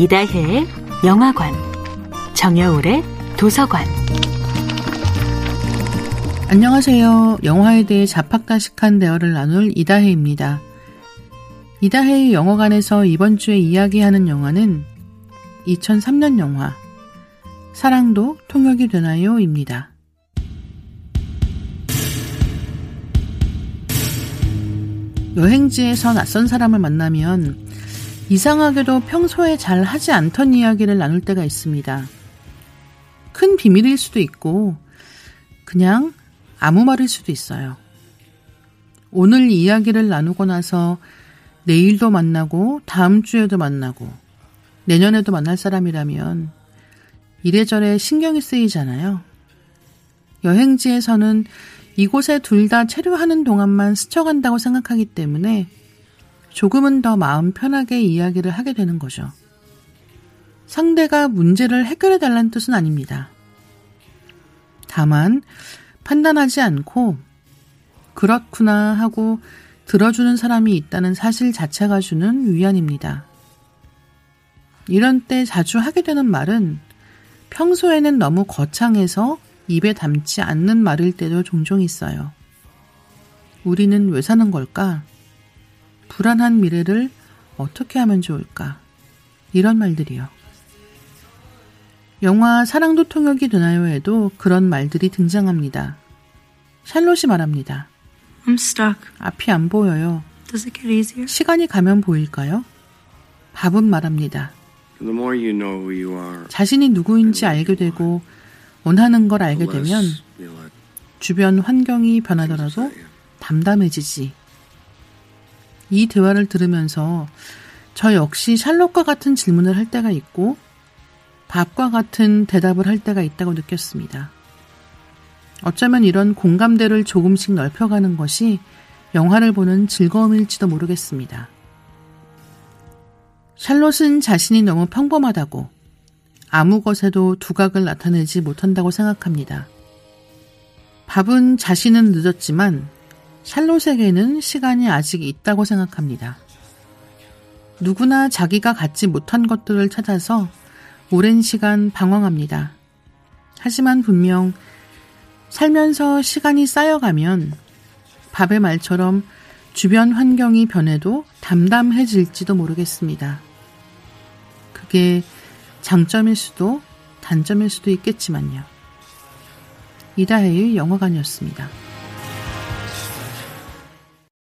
이다혜의 영화관, 정여울의 도서관. 안녕하세요. 영화에 대해 자팍다식한 대화를 나눌 이다혜입니다. 이다혜의 영화관에서 이번 주에 이야기하는 영화는 2003년 영화 사랑도 통역이 되나요?입니다. 여행지에서 낯선 사람을 만나면 이상하게도 평소에 잘 하지 않던 이야기를 나눌 때가 있습니다. 큰 비밀일 수도 있고, 그냥 아무 말일 수도 있어요. 오늘 이야기를 나누고 나서 내일도 만나고, 다음 주에도 만나고, 내년에도 만날 사람이라면 이래저래 신경이 쓰이잖아요. 여행지에서는 이곳에 둘 다 체류하는 동안만 스쳐간다고 생각하기 때문에 조금은 더 마음 편하게 이야기를 하게 되는 거죠. 상대가 문제를 해결해 달라는 뜻은 아닙니다. 다만 판단하지 않고 그렇구나 하고 들어주는 사람이 있다는 사실 자체가 주는 위안입니다. 이런 때 자주 하게 되는 말은 평소에는 너무 거창해서 입에 담지 않는 말일 때도 종종 있어요. 우리는 왜 사는 걸까? 불안한 미래를 어떻게 하면 좋을까? 이런 말들이요. 영화 사랑도 통역이 되나요에도 그런 말들이 등장합니다. 샬롯이 말합니다. I'm stuck. 앞이 안 보여요. Does it get easier? 시간이 가면 보일까요? 밥은 말합니다. The more you know who you are, 자신이 누구인지 알게 되고 원하는 걸 알게 되면 주변 환경이 변하더라도. 담담해지지. 이 대화를 들으면서 저 역시 샬롯과 같은 질문을 할 때가 있고 밥과 같은 대답을 할 때가 있다고 느꼈습니다. 어쩌면 이런 공감대를 조금씩 넓혀가는 것이 영화를 보는 즐거움일지도 모르겠습니다. 샬롯은 자신이 너무 평범하다고 아무 것에도 두각을 나타내지 못한다고 생각합니다. 밥은 자신은 늦었지만 샬롯에게는 시간이 아직 있다고 생각합니다. 누구나 자기가 갖지 못한 것들을 찾아서 오랜 시간 방황합니다. 하지만 분명 살면서 시간이 쌓여가면 밥의 말처럼 주변 환경이 변해도 담담해질지도 모르겠습니다. 그게 장점일 수도 단점일 수도 있겠지만요. 이다혜의 영화관이었습니다.